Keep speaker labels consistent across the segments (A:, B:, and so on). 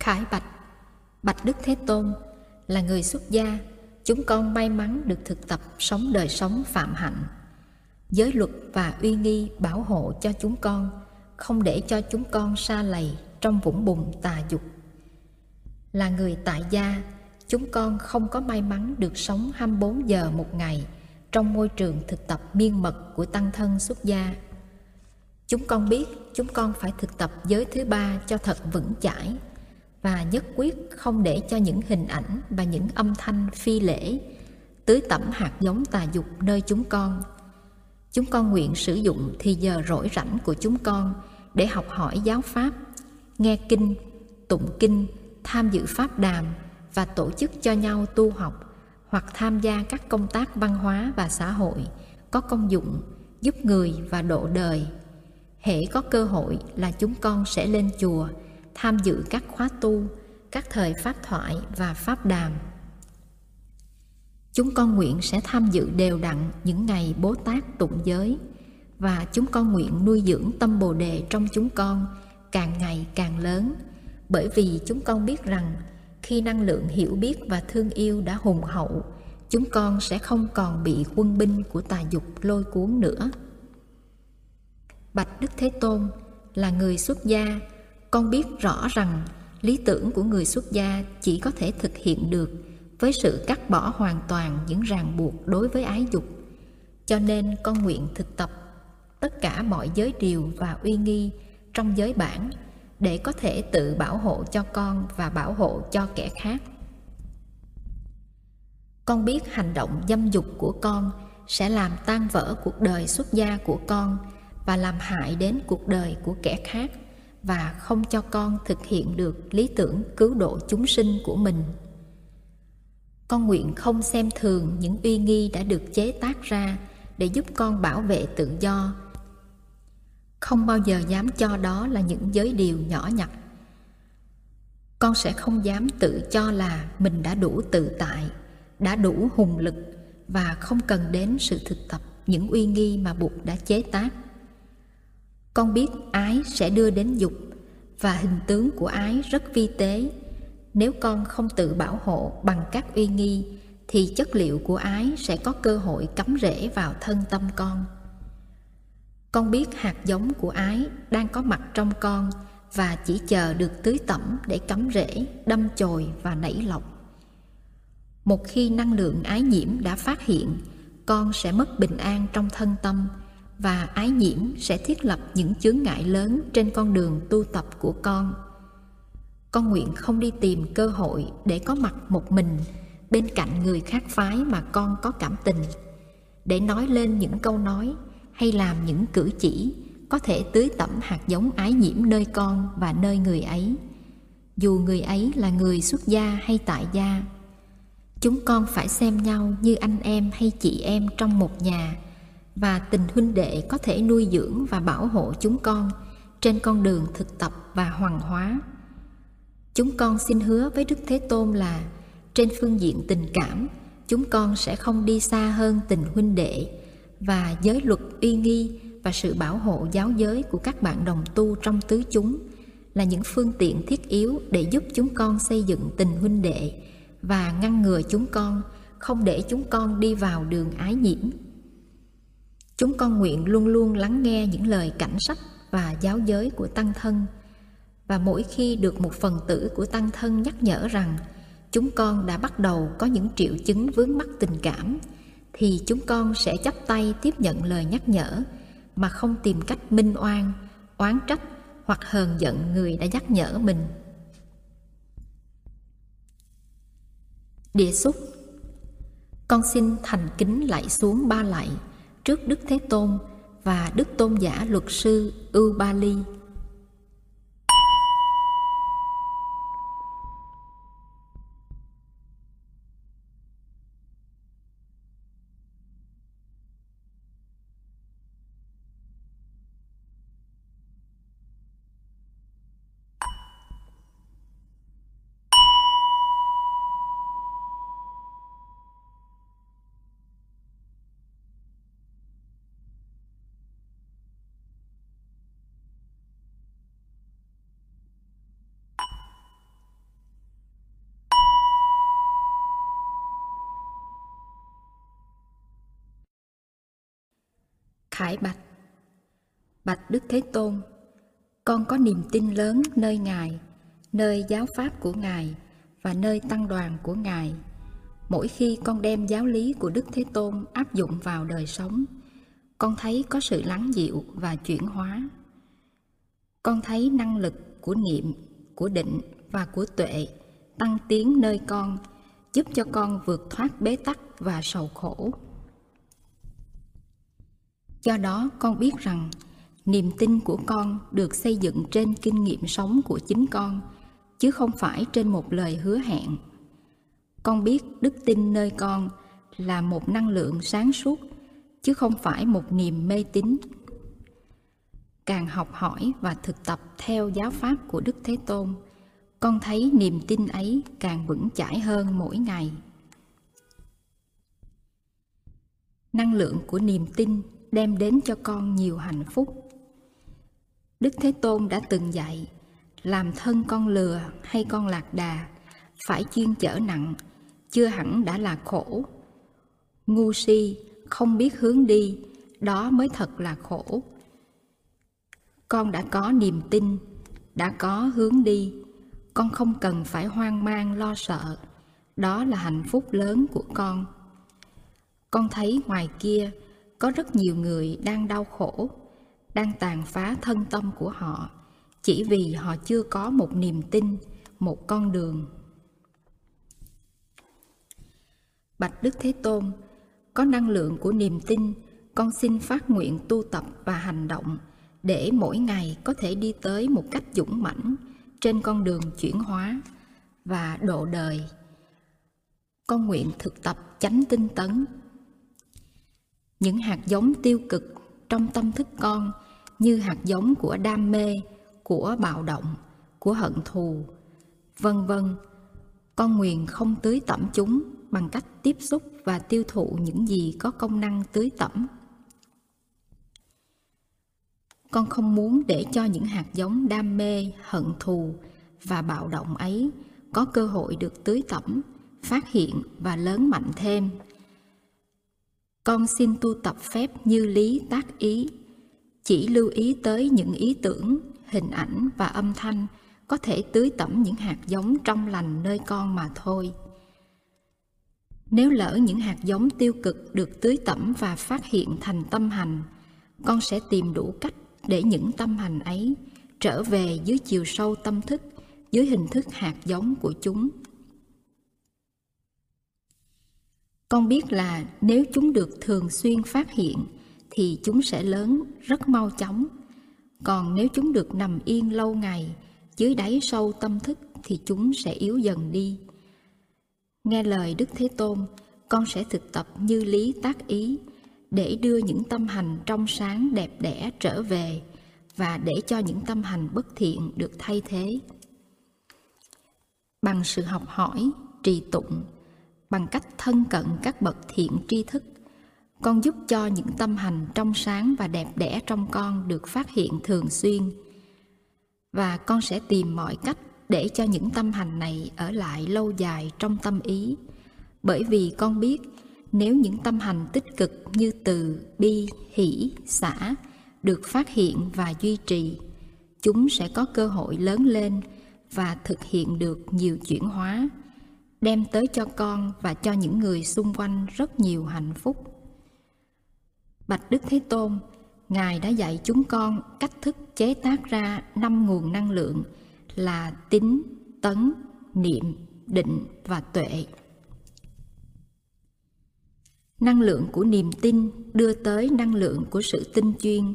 A: Khải Bạch. Bạch Đức Thế Tôn là người xuất gia, chúng con may mắn được thực tập sống đời sống phạm hạnh. Giới luật và uy nghi bảo hộ cho chúng con, không để cho chúng con xa lầy trong vũng bùn tà dục. Là người tại gia, chúng con không có may mắn được sống 24 giờ một ngày trong môi trường thực tập miên mật của tăng thân xuất gia. Chúng con biết chúng con phải thực tập giới thứ ba cho thật vững chãi và nhất quyết không để cho những hình ảnh và những âm thanh phi lễ tưới tẩm hạt giống tà dục nơi chúng con. Chúng con nguyện sử dụng thì giờ rỗi rảnh của chúng con để học hỏi giáo pháp, nghe kinh, tụng kinh, tham dự pháp đàm và tổ chức cho nhau tu học hoặc tham gia các công tác văn hóa và xã hội có công dụng giúp người và độ đời. Hễ có cơ hội là chúng con sẽ lên chùa tham dự các khóa tu, các thời pháp thoại và pháp đàm. Chúng con nguyện sẽ tham dự đều đặn những ngày bố tát tụng giới, và chúng con nguyện nuôi dưỡng tâm bồ đề trong chúng con càng ngày càng lớn, bởi vì chúng con biết rằng khi năng lượng hiểu biết và thương yêu đã hùng hậu, chúng con sẽ không còn bị quân binh của tà dục lôi cuốn nữa. Bạch đức thế tôn là người xuất gia con biết rõ rằng lý tưởng của người xuất gia chỉ có thể thực hiện được với sự cắt bỏ hoàn toàn những ràng buộc đối với ái dục. Cho nên con nguyện thực tập tất cả mọi giới điều và uy nghi trong giới bản để có thể tự bảo hộ cho con và bảo hộ cho kẻ khác. Con biết hành động dâm dục của con sẽ làm tan vỡ cuộc đời xuất gia của con và làm hại đến cuộc đời của kẻ khác và không cho con thực hiện được lý tưởng cứu độ chúng sinh của mình. Con nguyện không xem thường những uy nghi đã được chế tác ra để giúp con bảo vệ tự do. Không bao giờ dám cho đó là những giới điều nhỏ nhặt. Con sẽ không dám tự cho là mình đã đủ tự tại, đã đủ hùng lực và không cần đến sự thực tập những uy nghi mà Bụt đã chế tác. Con biết ái sẽ đưa đến dục và hình tướng của ái rất vi tế. Nếu con không tự bảo hộ bằng các uy nghi thì chất liệu của ái sẽ có cơ hội cắm rễ vào thân tâm con. Con biết hạt giống của ái đang có mặt trong con và chỉ chờ được tưới tẩm để cắm rễ, đâm chồi và nảy lọc. Một khi năng lượng ái nhiễm đã phát hiện, con sẽ mất bình an trong thân tâm và ái nhiễm sẽ thiết lập những chướng ngại lớn trên con đường tu tập của con. Con nguyện không đi tìm cơ hội để có mặt một mình bên cạnh người khác phái mà con có cảm tình, để nói lên những câu nói hay làm những cử chỉ có thể tưới tẩm hạt giống ái nhiễm nơi con và nơi người ấy. Dù người ấy là người xuất gia hay tại gia, chúng con phải xem nhau như anh em hay chị em trong một nhà và tình huynh đệ có thể nuôi dưỡng và bảo hộ chúng con trên con đường thực tập và hoàng hóa. Chúng con xin hứa với đức thế tôn là trên phương diện tình cảm, chúng con sẽ không đi xa hơn tình huynh đệ và giới luật uy nghi và sự bảo hộ giáo giới của các bạn đồng tu trong tứ chúng là những phương tiện thiết yếu để giúp chúng con xây dựng tình huynh đệ và ngăn ngừa chúng con, không để chúng con đi vào đường ái nhiễm chúng con nguyện luôn luôn lắng nghe những lời cảnh sách và giáo giới của tăng thân. Và mỗi khi được một phần tử của tăng thân nhắc nhở rằng chúng con đã bắt đầu có những triệu chứng vướng mắc tình cảm, thì chúng con sẽ chắp tay tiếp nhận lời nhắc nhở mà không tìm cách minh oan, oán trách hoặc hờn giận người đã nhắc nhở mình. Địa xúc. Con xin thành kính lạy xuống ba lạy trước Đức Thế Tôn và Đức Tôn giả luật sư ưu ba ly. Thải Bạch Bạch Đức Thế Tôn Con có niềm tin lớn nơi Ngài, nơi giáo pháp của Ngài và nơi tăng đoàn của Ngài. Mỗi khi con đem giáo lý của Đức Thế Tôn áp dụng vào đời sống, con thấy có sự lắng dịu và chuyển hóa. Con thấy năng lực của niệm, của định và của tuệ tăng tiến nơi con, giúp cho con vượt thoát bế tắc và sầu khổ. Do đó, con biết rằng niềm tin của con được xây dựng trên kinh nghiệm sống của chính con, chứ không phải trên một lời hứa hẹn. Con biết đức tin nơi con là một năng lượng sáng suốt, chứ không phải một niềm mê tín. Càng học hỏi và thực tập theo giáo pháp của đức thế tôn, con thấy niềm tin ấy càng vững chãi hơn mỗi ngày. Năng lượng của niềm tin đem đến cho con nhiều hạnh phúc. Đức thế tôn đã từng dạy, làm thân con lừa hay con lạc đà, phải chuyên chở nặng, chưa hẳn đã là khổ. Ngu si, không biết hướng đi, đó mới thật là khổ. Con đã có niềm tin, đã có hướng đi, con không cần phải hoang mang lo sợ, đó là hạnh phúc lớn của con. Con thấy ngoài kia có rất nhiều người đang đau khổ, đang tàn phá thân tâm của họ, chỉ vì họ chưa có một niềm tin, một con đường. Bạch đức thế tôn, có năng lượng của niềm tin, con xin phát nguyện tu tập và hành động để mỗi ngày có thể đi tới một cách dũng mãnh trên con đường chuyển hóa và độ đời. Con nguyện thực tập chánh tinh tấn những hạt giống tiêu cực trong tâm thức con, như hạt giống của đam mê, của bạo động, của hận thù, vân vân. Con nguyện không tưới tẩm chúng bằng cách tiếp xúc và tiêu thụ những gì có công năng tưới tẩm. Con không muốn để cho những hạt giống đam mê, hận thù và bạo động ấy có cơ hội được tưới tẩm, phát hiện và lớn mạnh thêm con xin tu tập phép như lý, tác ý. Chỉ lưu ý tới những ý tưởng, hình ảnh và âm thanh có thể tưới tẩm những hạt giống trong lành nơi con mà thôi. Nếu lỡ những hạt giống tiêu cực được tưới tẩm và phát hiện thành tâm hành, con sẽ tìm đủ cách để những tâm hành ấy trở về dưới chiều sâu tâm thức, dưới hình thức hạt giống của chúng. Con biết là nếu chúng được thường xuyên phát hiện, thì chúng sẽ lớn, rất mau chóng. Còn nếu chúng được nằm yên lâu ngày, dưới đáy sâu tâm thức, thì chúng sẽ yếu dần đi. Nghe lời đức thế tôn, con sẽ thực tập như lý tác ý, để đưa những tâm hành trong sáng đẹp đẽ trở về, và để cho những tâm hành bất thiện được thay thế. Bằng sự học hỏi, trì tụng bằng cách thân cận các bậc thiện tri thức, con giúp cho những tâm hành trong sáng và đẹp đẽ trong con được phát hiện thường xuyên. Và con sẽ tìm mọi cách để cho những tâm hành này ở lại lâu dài trong tâm ý. Bởi vì con biết nếu những tâm hành tích cực như từ, bi, hỷ, xả được phát hiện và duy trì, chúng sẽ có cơ hội lớn lên và thực hiện được nhiều chuyển hóa đem tới cho con và cho những người xung quanh rất nhiều hạnh phúc. Bạch đức thế tôn, ngài đã dạy chúng con cách thức chế tác ra năm nguồn năng lượng là tính, tấn, niệm, định và tuệ. Năng lượng của niềm tin đưa tới năng lượng của sự tinh chuyên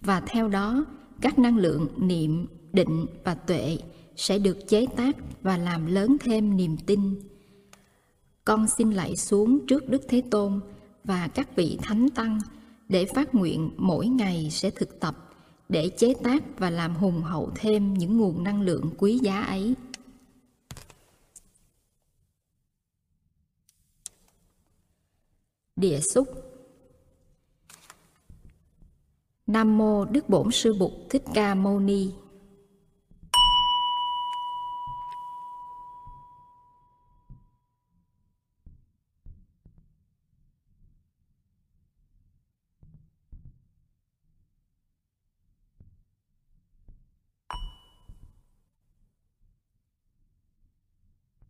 A: và theo đó các năng lượng niệm, định và tuệ sẽ được chế tác và làm lớn thêm niềm tin. Con xin lạy xuống trước đức thế tôn và các vị thánh tăng để phát nguyện mỗi ngày sẽ thực tập để chế tác và làm hùng hậu thêm những nguồn năng lượng quý giá ấy. Địa xúc nam mô đức bổn sư bụt thích ca mâu ni.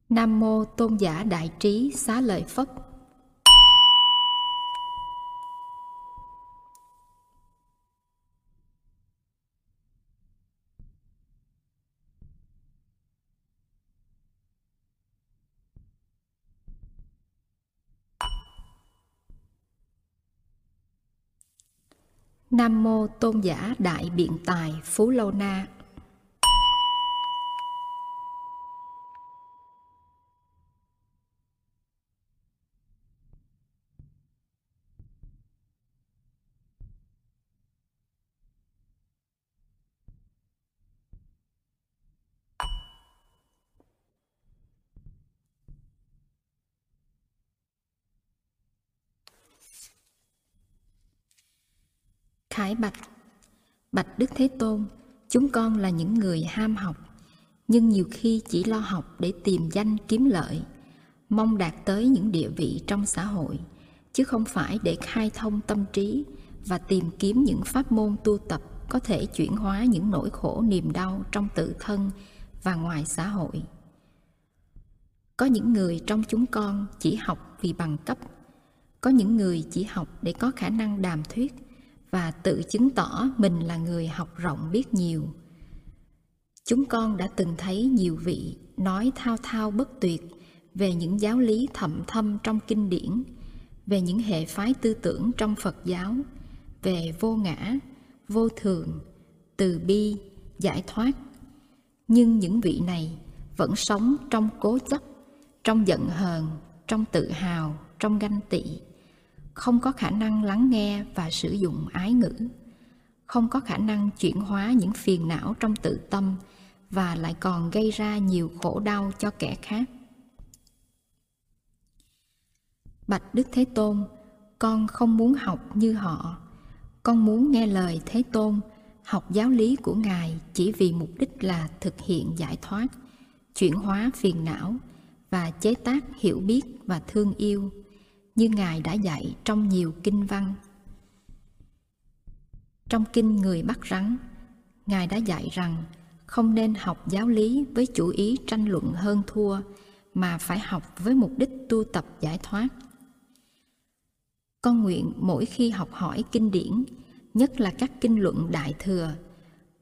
A: Nam mô Tôn giả Đại trí Xá lợi Phất. Nam mô Tôn giả Đại Biện Tài Phú Lâu Na Khải bạch. Bạch Đức Thế Tôn, Chúng con là những người ham học, Nhưng nhiều khi chỉ lo học để tìm danh kiếm lợi, Mong đạt tới những địa vị trong xã hội, Chứ không phải để khai thông tâm trí Và tìm kiếm những pháp môn tu tập Có thể chuyển hóa những nỗi khổ niềm đau trong tự thân và ngoài xã hội. Có những người trong chúng con chỉ học vì bằng cấp, có những người chỉ học để có khả năng đàm thuyết và tự chứng tỏ mình là người học rộng biết nhiều. Chúng con đã từng thấy nhiều vị nói thao thao bất tuyệt về những giáo lý thậm thâm trong kinh điển, về những hệ phái tư tưởng trong phật giáo, về vô ngã, vô thường, từ bi, giải thoát. Nhưng những vị này vẫn sống trong cố chấp, trong giận hờn, trong tự hào, trong ganh tị không có khả năng lắng nghe và sử dụng ái ngữ, không có khả năng chuyển hóa những phiền não trong tự tâm và lại còn gây ra nhiều khổ đau cho kẻ khác. Bạch đức thế tôn, con không muốn học như họ. Con muốn nghe lời thế tôn, học giáo lý của ngài chỉ vì mục đích là thực hiện giải thoát, chuyển hóa phiền não và chế tác hiểu biết và thương yêu như Ngài đã dạy trong nhiều kinh văn. Trong kinh Người bắt rắn, Ngài đã dạy rằng không nên học giáo lý với chủ ý tranh luận hơn thua, mà phải học với mục đích tu tập giải thoát. Con nguyện mỗi khi học hỏi kinh điển, nhất là các kinh luận đại thừa,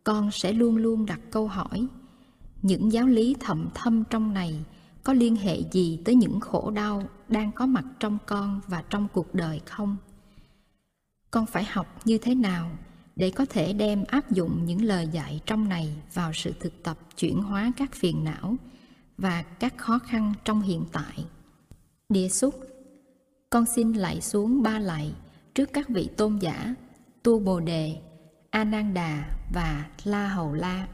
A: con sẽ luôn luôn đặt câu hỏi, những giáo lý thầm thâm trong này có liên hệ gì tới những khổ đau đang có mặt trong con và trong cuộc đời không? Con phải học như thế nào để có thể đem áp dụng những lời dạy trong này vào sự thực tập chuyển hóa các phiền não và các khó khăn trong hiện tại? Địa xúc, con xin lạy xuống ba lạy trước các vị tôn giả tu bồ đề, a nan đà và la hầu la.